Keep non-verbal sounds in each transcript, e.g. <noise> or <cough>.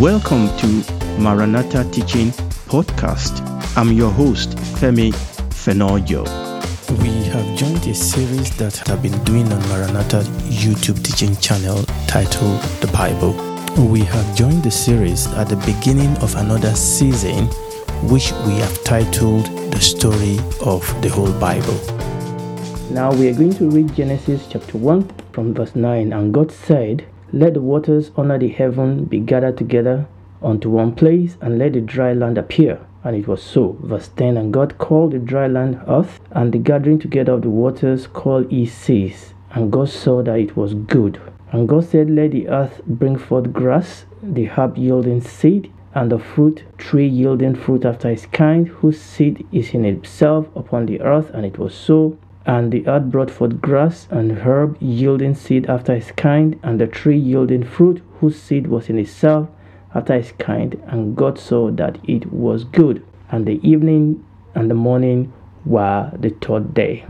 Welcome to Maranatha Teaching Podcast. I'm your host, Femi Fenojo. We have joined a series that I've been doing on Maranatha YouTube teaching channel titled The Bible. We have joined the series at the beginning of another season, which we have titled The Story of the Whole Bible. Now we are going to read Genesis chapter 1 from verse 9. And God said, Let the waters under the heaven be gathered together unto one place, and let the dry land appear. And it was so. Verse 10 And God called the dry land earth, and the gathering together of the waters called he seas. And God saw that it was good. And God said, Let the earth bring forth grass, the herb yielding seed, and the fruit tree yielding fruit after its kind, whose seed is in itself upon the earth. And it was so. And the earth brought forth grass and herb yielding seed after its kind, and the tree yielding fruit, whose seed was in itself after its kind. And God saw that it was good. And the evening and the morning were the third day.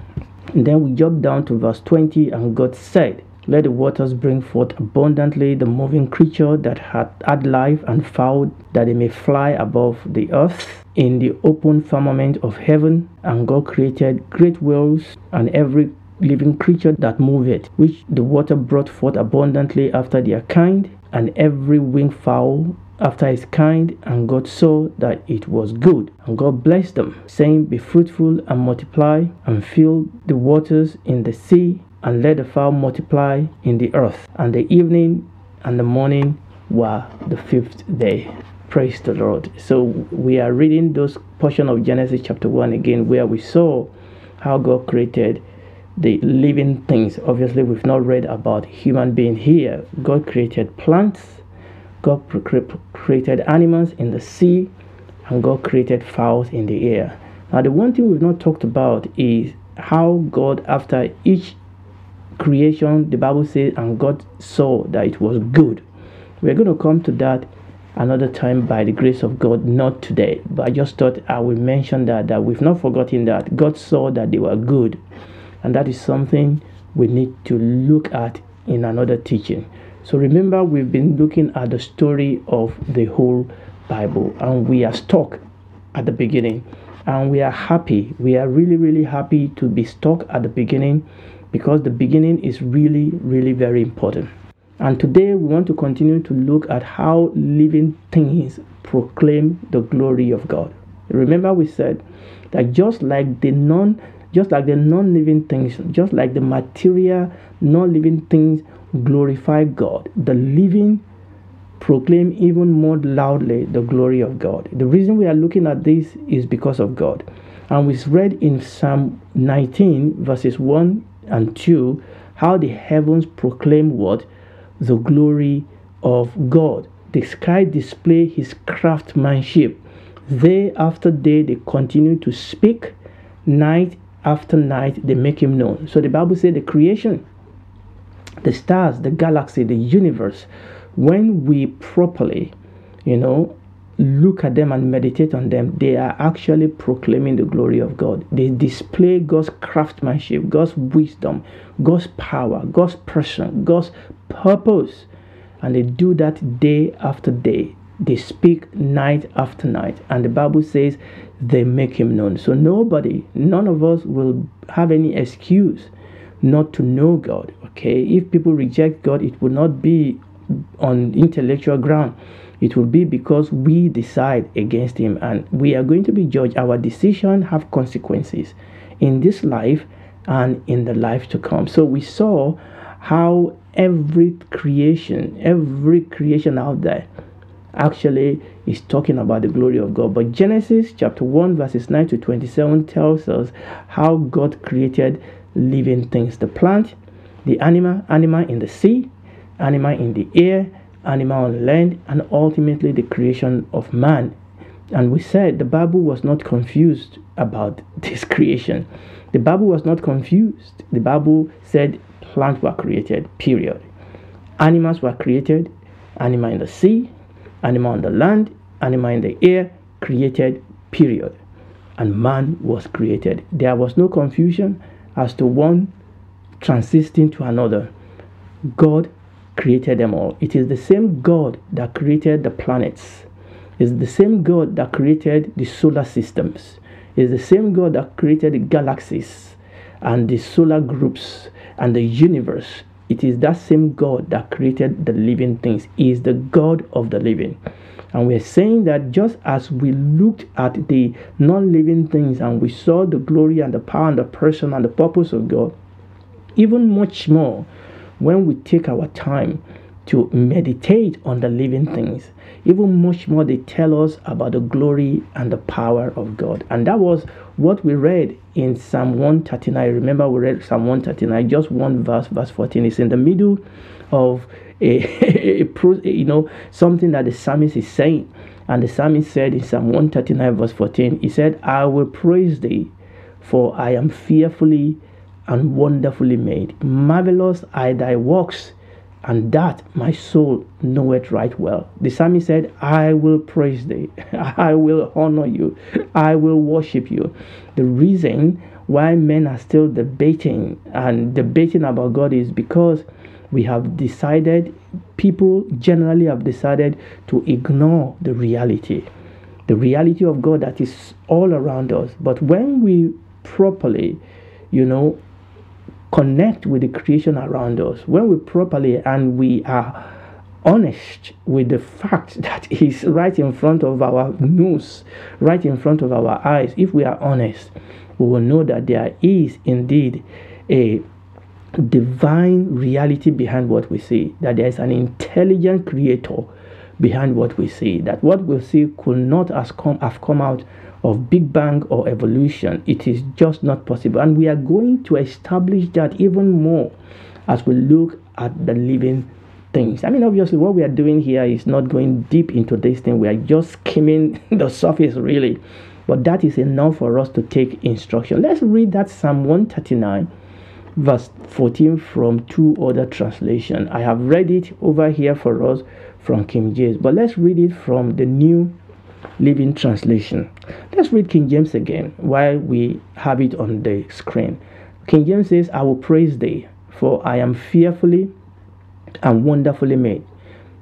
And then we jump down to verse 20, and God said, Let the waters bring forth abundantly the moving creature that hath had life and fowl, that it may fly above the earth in the open firmament of heaven. And God created great whales and every living creature that moveth, which the water brought forth abundantly after their kind, and every winged fowl after his kind, and God saw that it was good. And God blessed them, saying, Be fruitful and multiply, and fill the waters in the sea, and let the fowl multiply in the earth. And the evening and the morning were the fifth day. Praise the Lord. So we are reading those portion of Genesis chapter 1 again, where we saw how God created the living things. Obviously, we've not read about human being here. God created plants, God created animals in the sea, and God created fowls in the air. Now, the one thing we've not talked about is how God, after each creation, the Bible says, and God saw that it was good. We're going to come to that another time by the grace of God, not today. But I just thought I will mention that that we've not forgotten that God saw that they were good. And that is something we need to look at in another teaching. So remember, we've been looking at the story of the whole Bible, and we are stuck at the beginning. And we are happy. We are really, really happy to be stuck at the beginning because the beginning is really, really very important. And today we want to continue to look at how living things proclaim the glory of God. Remember, we said that just like the non just like the non-living things, just like the material non-living things glorify God, the living proclaim even more loudly the glory of God. The reason we are looking at this is because of God. And we read in Psalm 19, verses 1 and 2, how the heavens proclaim what? The glory of God. The sky display his craftsmanship. Day after day they continue to speak. Night after night they make him known. So the Bible says the creation, the stars, the galaxy, the universe, when we properly, you know, look at them and meditate on them, they are actually proclaiming the glory of God. They display God's craftsmanship, God's wisdom, God's power, God's person, God's purpose. And they do that day after day. They speak night after night. And the Bible says they make him known. So nobody, none of us will have any excuse not to know God. Okay, if people reject God, it will not be on intellectual ground. It will be because we decide against Him, and we are going to be judged. Our decision have consequences in this life and in the life to come. So we saw how every creation, every creation out there actually is talking about the glory of God. But Genesis chapter 1, verses 9 to 27 tells us how God created living things the plant, the animal, animal in the sea, animal in the air, animal on land, and ultimately the creation of man. And we said the Bible was not confused about <laughs> this creation. The Bible was not confused. The Bible said plants were created, period. Animals were created, animal in the sea, animal on the land, animal in the air, created, period. And man was created. There was no confusion as to one transisting to another. God created them all. It is the same God that created the planets. It's the same God that created the solar systems. It's the same God that created the galaxies and the solar groups and the universe. It is that same God that created the living things. He is the God of the living. And we're saying that just as we looked at the non living things and we saw the glory and the power and the person and the purpose of God, even much more when we take our time to meditate on the living things, even much more they tell us about the glory and the power of God. And that was what we read in Psalm 139. Remember, we read Psalm 139, just one verse, verse 14. It's in the middle of a, <laughs> a, you know something that the psalmist is saying and the psalmist said in psalm 139 verse 14 he said i will praise thee for i am fearfully and wonderfully made marvelous are thy works and that my soul knoweth right well. The psalmist said, I will praise thee, <laughs> I will honor you, I will worship you. The reason why men are still debating and debating about God is because we have decided, people generally have decided to ignore the reality, the reality of God that is all around us. But when we properly, you know, connect with the creation around us, when we properly and we are honest with the fact <laughs> that is right in front of our nose, right in front of our eyes, if we are honest, we will know that there is indeed a divine reality behind what we see, that there is an intelligent creator behind what we see, that what we see could not have come, have come out of Big Bang or evolution. It is just not possible. And we are going to establish that even more as we look at the living things. I mean, obviously, what we are doing here is not going deep into this thing, we are just skimming <laughs> the surface, really. But that is enough for us to take instruction. Let's read that Psalm 139 verse 14 from two other translation. I have read it over here for us from King James, but let's read it from the New Living Translation. Let's read King James again while we have it on the screen. King James says, I will praise thee, for I am fearfully and wonderfully made.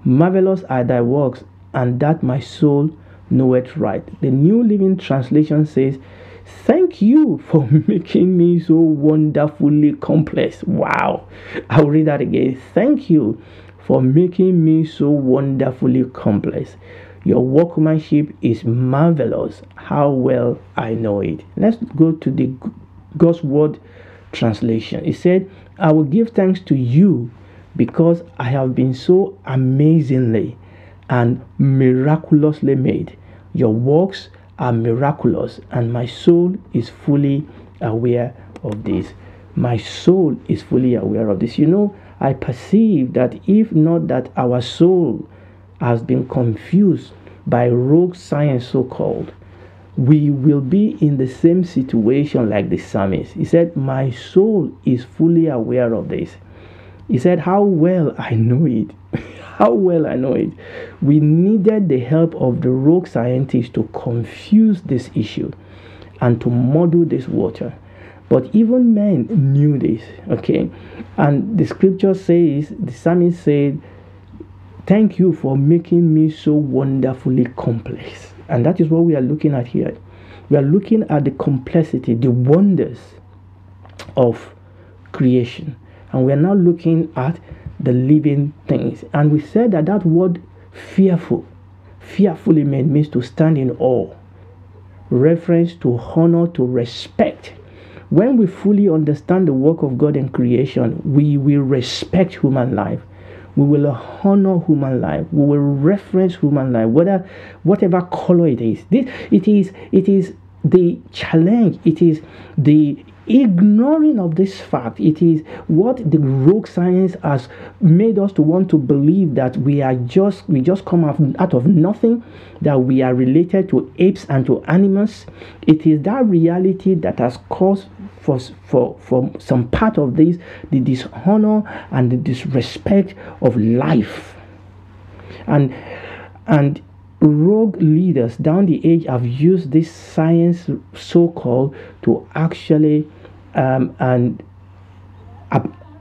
Marvelous are thy works, and that my soul knoweth right. The New Living Translation says, Thank you for <laughs> making me so wonderfully complex. Wow. I'll read that again. Thank you for making me so wonderfully complex. Your workmanship is marvelous. How well I know it. Let's go to the God's Word translation. It said, I will give thanks to you because I have been so amazingly and miraculously made. Your works are miraculous, and my soul is fully aware of this. My soul is fully aware of this. You know, I perceive that if not that our soul has been confused by rogue science, so called, we will be in the same situation like the psalmist. He said, My soul is fully aware of this. He said, How well I know it. <laughs> How well I know it. We needed the help of the rogue scientists to confuse this issue and to muddle this water. But even men knew this, okay? And the scripture says, the psalmist said, Thank you for making me so wonderfully complex. And that is what we are looking at here. We are looking at the complexity, the wonders of creation. And we are now looking at the living things. And we said that that word fearful, fearfully made means to stand in awe, reference to honor, to respect. When we fully understand the work of God in creation, we will respect human life. We will honor human life. We will reference human life, whether whatever color it is. This it is it is the challenge. It is the ignoring of this fact it is what the rogue science has made us to want to believe that we are just we just come out, of nothing that we are related to apes and to animals. It is that reality that has caused for for for some part of this the dishonor and the disrespect of life. And and rogue leaders down the age have used this science so called to actually um, and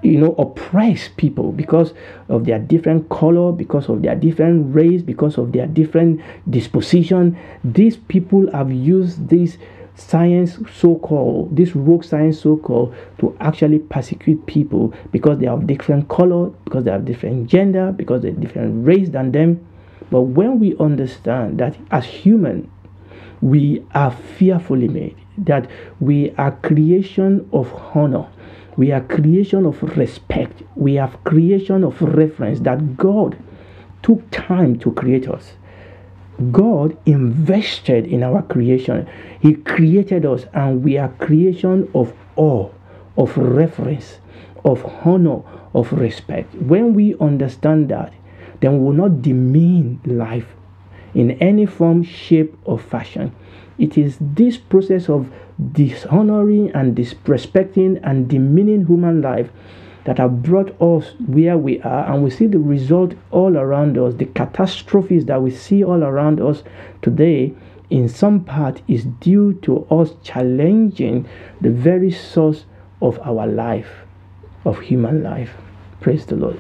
you know, oppress people because of their different color, because of their different race, because of their different disposition. These people have used this science so called this rogue science so called to actually persecute people because they have different color because they have different gender because they're different race than them but when we understand that as human we are fearfully made that we are creation of honor we are creation of respect we have creation of reference that god took time to create us God invested in our creation. He created us, and we are creation of awe, of reference, of honor, of respect. When we understand that, then we will not demean life in any form, shape, or fashion. It is this process of dishonoring and disrespecting and demeaning human life that have brought us where we are, and we see the result all around us, the catastrophes that we see all around us today, in some part, is due to us challenging the very source of our life, of human life. Praise the Lord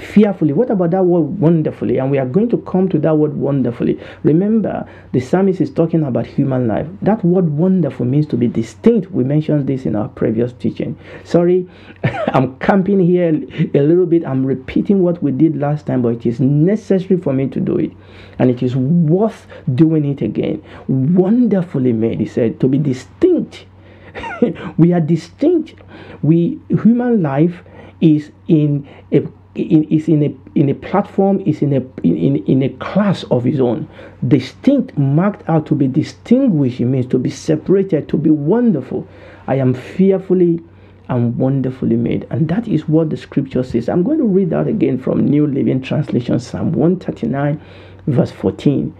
fearfully. What about that word wonderfully? And we are going to come to that word wonderfully. Remember, the psalmist is talking about human life. That word wonderful means to be distinct. We mentioned this in our previous teaching. Sorry, <laughs> I'm camping here a little bit. I'm repeating what we did last time, but it is necessary for me to do it. And it is worth doing it again. Wonderfully made, he said, to be distinct. <laughs> we are distinct. We human life is in a in, is in a in a platform is in a in, in a class of his own. Distinct marked out to be distinguished it means to be separated to be wonderful. I am fearfully and wonderfully made. And that is what the scripture says. I'm going to read that again from new living translation psalm 139 verse 14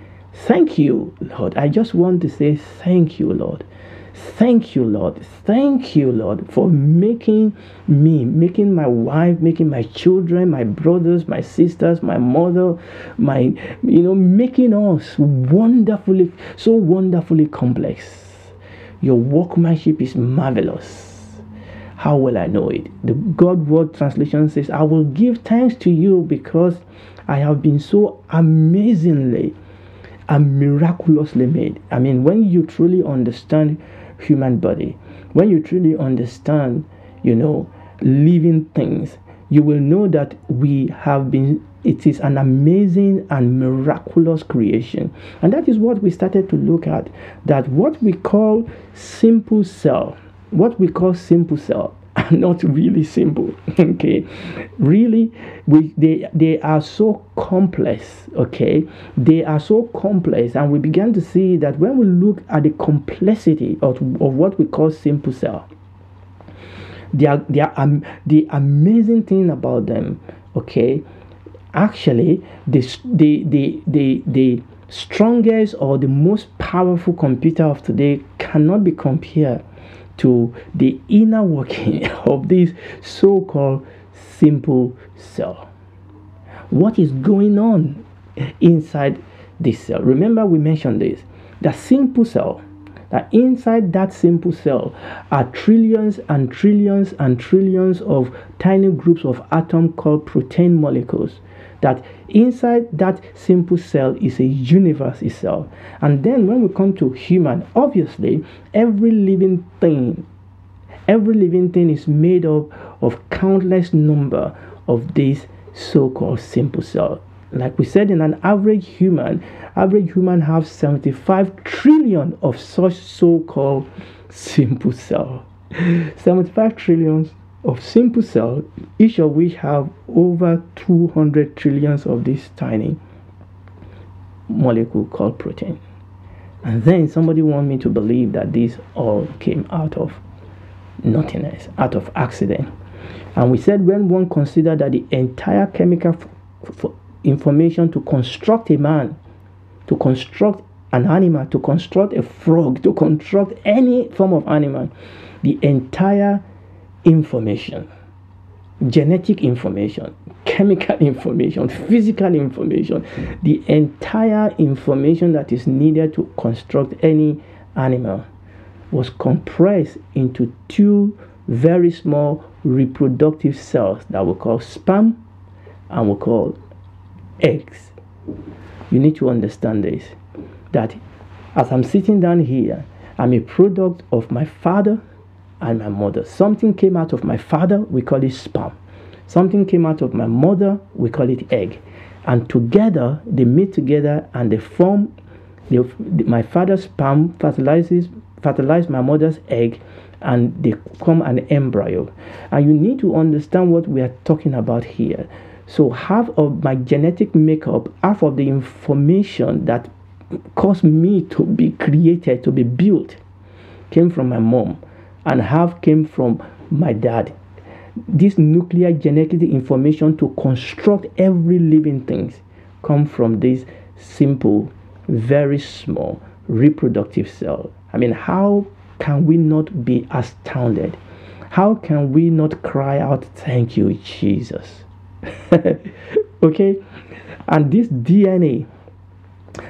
thank you lord. I just want to say thank you lord Thank you, Lord. Thank you, Lord, for making me, making my wife, making my children, my brothers, my sisters, my mother, my, you know, making us wonderfully, so wonderfully complex. Your workmanship is marvelous. How will I know it? The God Word translation says, I will give thanks to you because I have been so amazingly and miraculously made. I mean, when you truly understand human body. When you truly understand, you know, living things, you will know that we have been it is an amazing and miraculous creation. And that is what we started to look at that what we call simple cell, what we call simple cell are <laughs> not really simple <laughs> okay? Really we they they are so complex okay? They are so complex and we began to see that when we look at the complexity of, of what we call simple cell they are, they are um, the amazing thing about them okay? Actually the the the the, the strongest or the most powerful computer of today cannot be compared to the inner working <laughs> of this so called simple cell. What is going on inside this cell? Remember, we mentioned this the simple cell. That inside that simple cell are trillions and trillions and trillions of tiny groups of atoms called protein molecules that inside that simple cell is a universe itself. And then when we come to human, obviously every living thing, every living thing is made up of countless number of these so-called simple cells. Like we said, in an average human, average human have 75 trillion of such so-called <laughs> simple cells. 75 trillions of simple cells, each of which have over 200 trillions of this tiny molecule called protein. And then somebody want me to believe that this all came out of nothingness, out of accident. And we said when one consider that the entire chemical information to construct a man, to construct an animal, to construct a frog, to construct any form of animal, the entire information genetic information, chemical information, physical information, the entire information that is needed to construct any animal was compressed into two very small reproductive cells that we call sperm and we call eggs. You need to understand this that as I'm sitting down here, I'm a product of my father and my mother. Something came out of my father, we call it sperm. Something came out of my mother, we call it egg. And together, they meet together and they form my father's sperm fertilizes fertilize my mother's egg and they become an embryo. And you need to understand what we are talking about here. So half of my genetic makeup, half of the information that caused me to be created, to be built, came from my mom, and half came from my dad. This nuclear genetic information to construct every living thing come from this simple, very small reproductive cell. I mean, how can we not be astounded? How can we not cry out, Thank you, Jesus? <laughs> okay? And this DNA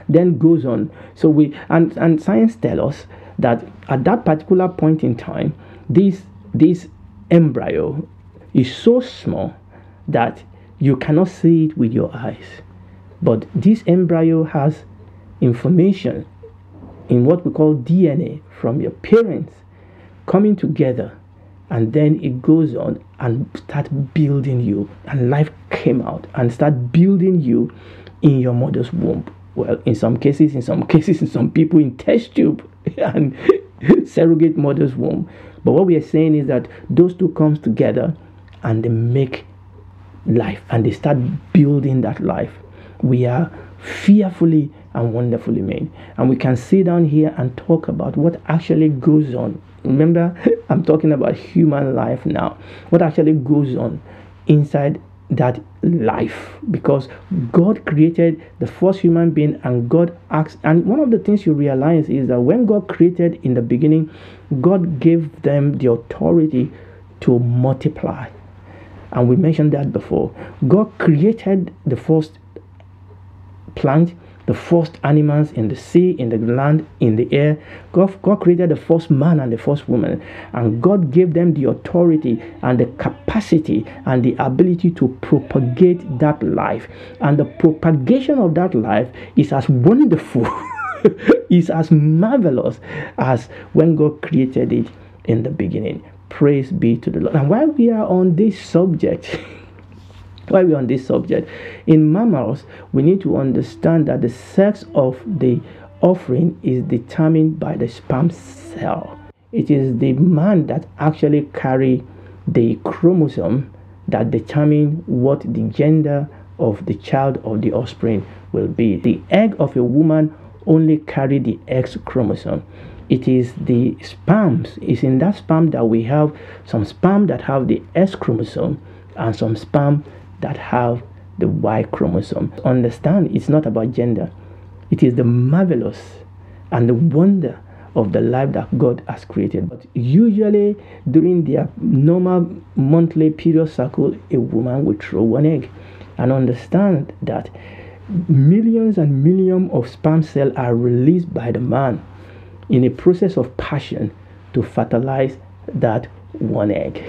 then goes on. So we and, and science tell us that at that particular point in time, this this embryo is so small that you cannot see it with your eyes. But this embryo has information in what we call DNA from your parents coming together and then it goes on and start building you and life came out and start building you in your mother's womb well in some cases in some <laughs> cases in some people in test tube <laughs> and surrogate mother's womb. But what we are saying is that those two comes together and they make life and they start building that life. We are fearfully and wonderfully made. And we can sit down here and talk about what actually goes on. Remember <laughs> i'm talking about human life now. What actually goes on inside that life because God created the first human being and God acts. and one of the things you realize is that when God created in the beginning God gave them the authority to multiply and we mentioned that before God created the first plant the first animals in the sea, in the land, in the air. God, God created the first man and the first woman, and God gave them the authority and the capacity and the ability to propagate that life. And the propagation of that life is as wonderful, <laughs> is as marvelous as when God created it in the beginning. Praise be to the Lord. And while we are on this subject, <laughs> while we're on this subject, in mammals, we need to understand that the sex of the offering is determined by the sperm cell. It is the man that actually carry the chromosome that determine what the gender of the child of the offspring will be. The egg of a woman only carry the X chromosome. It is the sperms, it's in that sperm that we have some sperm that have the X chromosome and some sperm that have the Y chromosome. Understand, it's not about gender, it is the marvelous and the wonder of the life that God has created. But usually, during their normal monthly period cycle, a woman will throw one egg. And understand that millions and millions of sperm cells are released by the man in a process of passion to fertilize that one egg.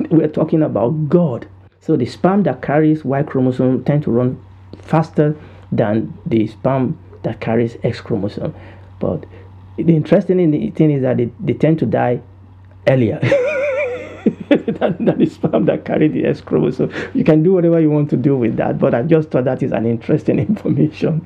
<laughs> We're talking about God so the sperm that carries Y chromosome tend to run faster than the sperm that carries X chromosome. But the interesting thing is that they, they tend to die earlier <laughs> than, than the sperm that carry the X chromosome. You can do whatever you want to do with that, but I just thought that is an interesting <laughs> information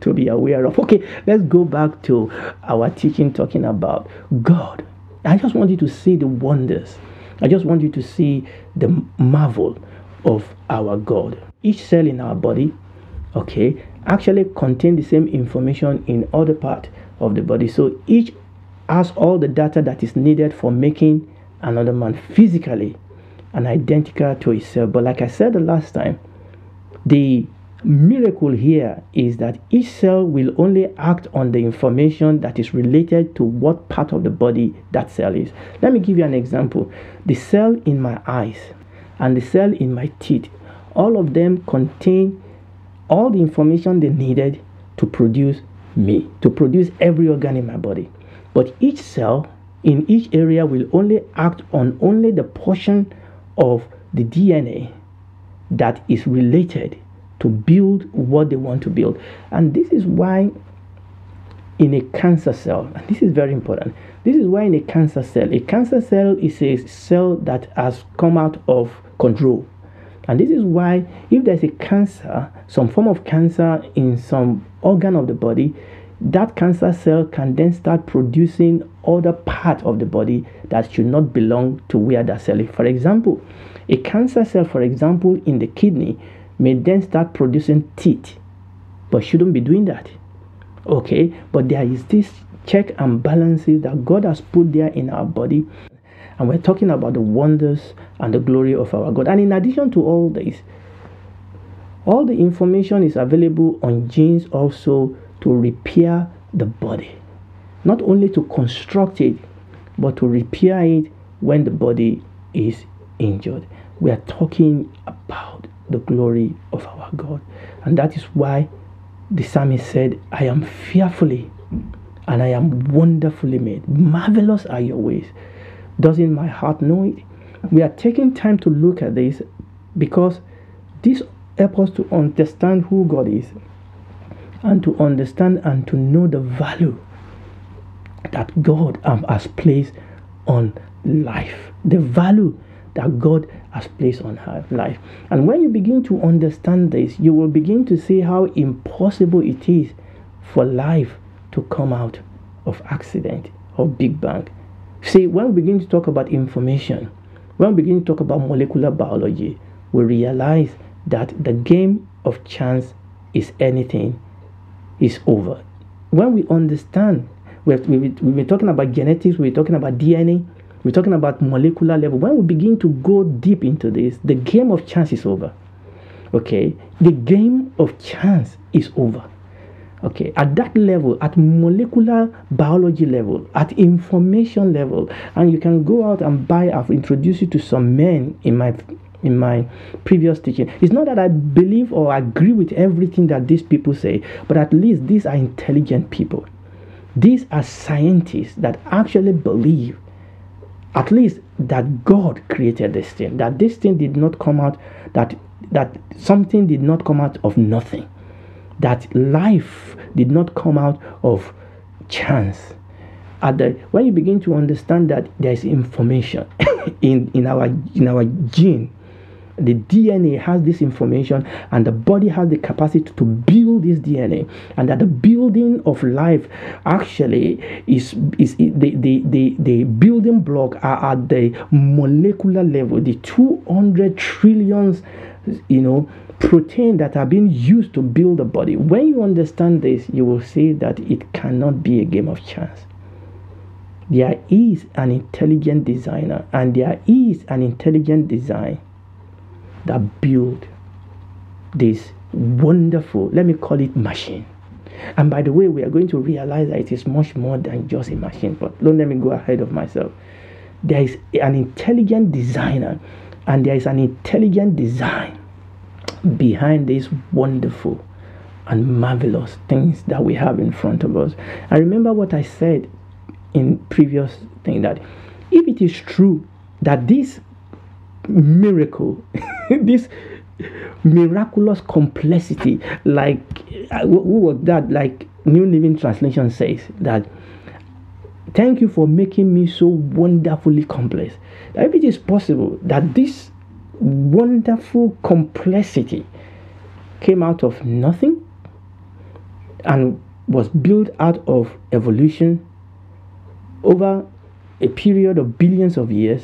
to be aware of. Okay, let's go back to our teaching talking about God. I just want you to see the wonders I just want you to see the marvel of our God. Each cell in our body, okay, actually contain the same information in other part of the body. So each has all the data that is needed for making another man physically and identical to itself. But like I said the last time, the miracle here is that each cell will only act on the information that is related to what part of the body that cell is. Let me give you an example. The cell in my eyes and the cell in my teeth, all of them contain all the information they needed to produce me, to produce every organ in my body. But each cell in each area will only act on only the portion of the DNA that is related to build what they want to build. And this is why in a cancer cell, and this is very important, this is why in a cancer cell, a cancer cell is a cell that has come out of control. And this is why if there's a cancer, some form of cancer in some organ of the body, that cancer cell can then start producing other part of the body that should not belong to where that cell is. For example, a cancer cell, for example, in the kidney may then start producing teeth, but shouldn't be doing that. Okay, but there is this check and balances that God has put there in our body, and we're talking about the wonders and the glory of our God. And in addition to all this, all the information is available on genes also to repair the body, not only to construct it, but to repair it when the body is injured. We are talking about the glory of our God. And that is why the psalmist said, I am fearfully and I am wonderfully made. Marvelous are your ways. Doesn't my heart know it? We are taking time to look at this because this helps us to understand who God is and to understand and to know the value that God has placed on life, the value that God has placed on her life. And when you begin to understand this, you will begin to see how impossible it is for life to come out of accident or big bang. See, when we begin to talk about information, when we begin to talk about molecular biology, we realize that the game of chance is anything is over. When we understand, we've, we've been talking about genetics, we're talking about DNA, we're talking about molecular level. When we begin to go deep into this, the game of chance is over. Okay, the game of chance is over. Okay, at that level, at molecular biology level, at information level, and you can go out and buy. I've introduced you to some men in my in my previous teaching. It's not that I believe or agree with everything that these people say, but at least these are intelligent people. These are scientists that actually believe, at least, that God created this thing, that this thing did not come out, that that something did not come out of nothing, that life did not come out of chance. At the, when you begin to understand that there is information <laughs> in, in our in our gene the DNA has this information and the body has the capacity to build this DNA and that the building of life actually is is the the, the, the building block are at the molecular level the 200 trillions you know protein that are being used to build the body. When you understand this you will see that it cannot be a game of chance. There is an intelligent designer and there is an intelligent design that build this wonderful, let me call it machine. And by the way, we are going to realize that it is much more than just a machine. But don't let me go ahead of myself. There is an intelligent designer, and there is an intelligent design behind these wonderful and marvelous things that we have in front of us. I remember what I said in previous thing that if it is true that this miracle, <laughs> this miraculous complexity, like uh, who was that? Like New Living Translation says that. Thank you for making me so wonderfully complex. If it is possible that this wonderful complexity came out of nothing and was built out of evolution over a period of billions of years,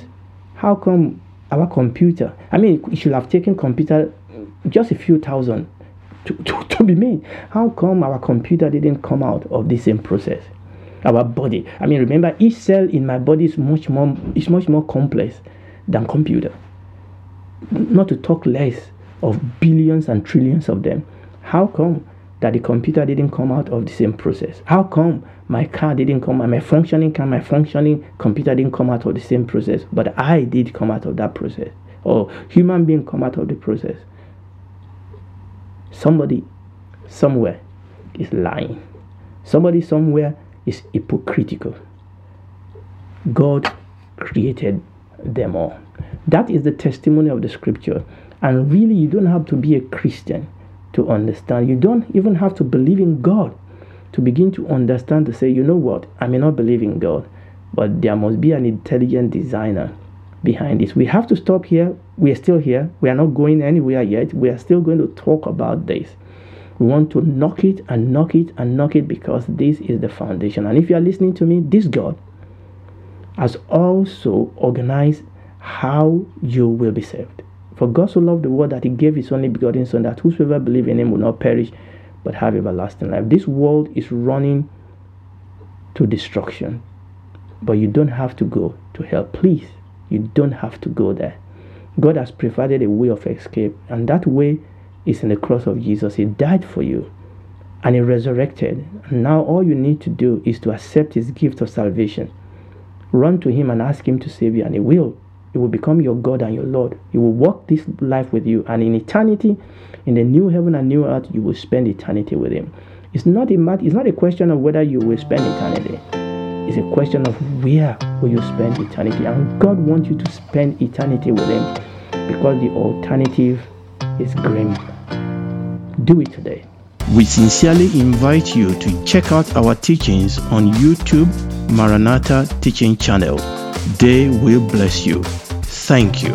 how come our computer. I mean, it should have taken computer uh, just a few thousand to, to, <laughs> to be made. How come our computer didn't come out of the same process? Our body. I mean, remember, each cell in my body is much more is much more complex than computer. Not to talk less of billions and trillions of them. How come that the computer didn't come out of the same process? How come my car didn't come out, my functioning car, my functioning computer didn't come out of the same process, but I did come out of that process, or human being come out of the process? Somebody somewhere is lying. Somebody somewhere is hypocritical. God created them all. That is the testimony of the scripture. And really, you don't have to be a Christian to understand. You don't even have to believe in God to begin to understand to say, you know what, I may not believe in God, but there must be an intelligent designer behind this. We have to stop here. We are still here. We are not going anywhere yet. We are still going to talk about this. We want to knock it and knock it and knock it because this is the foundation. And if you are listening to me, this God has also organized how you will be saved. For God so loved the world that he gave his only begotten Son, that whosoever believe in him will not perish, but have everlasting life. This world is running to destruction, but you don't have to go to hell. Please, you don't have to go there. God has provided a way of escape, and that way is in the cross of Jesus. He died for you and he resurrected. And now all you need to do is to accept his gift of salvation. Run to him and ask him to save you, and he will. He will become your God and your Lord. He will walk this life with you, and in eternity, in the new heaven and new earth, you will spend eternity with him. It's not a matter, it's not a question of whether you will spend eternity. It's a question of where will you spend eternity. And God wants you to spend eternity with him because the alternative is grim. Do it today. We sincerely invite you to check out our teachings on YouTube Maranatha Teaching Channel. They will bless you. Thank you.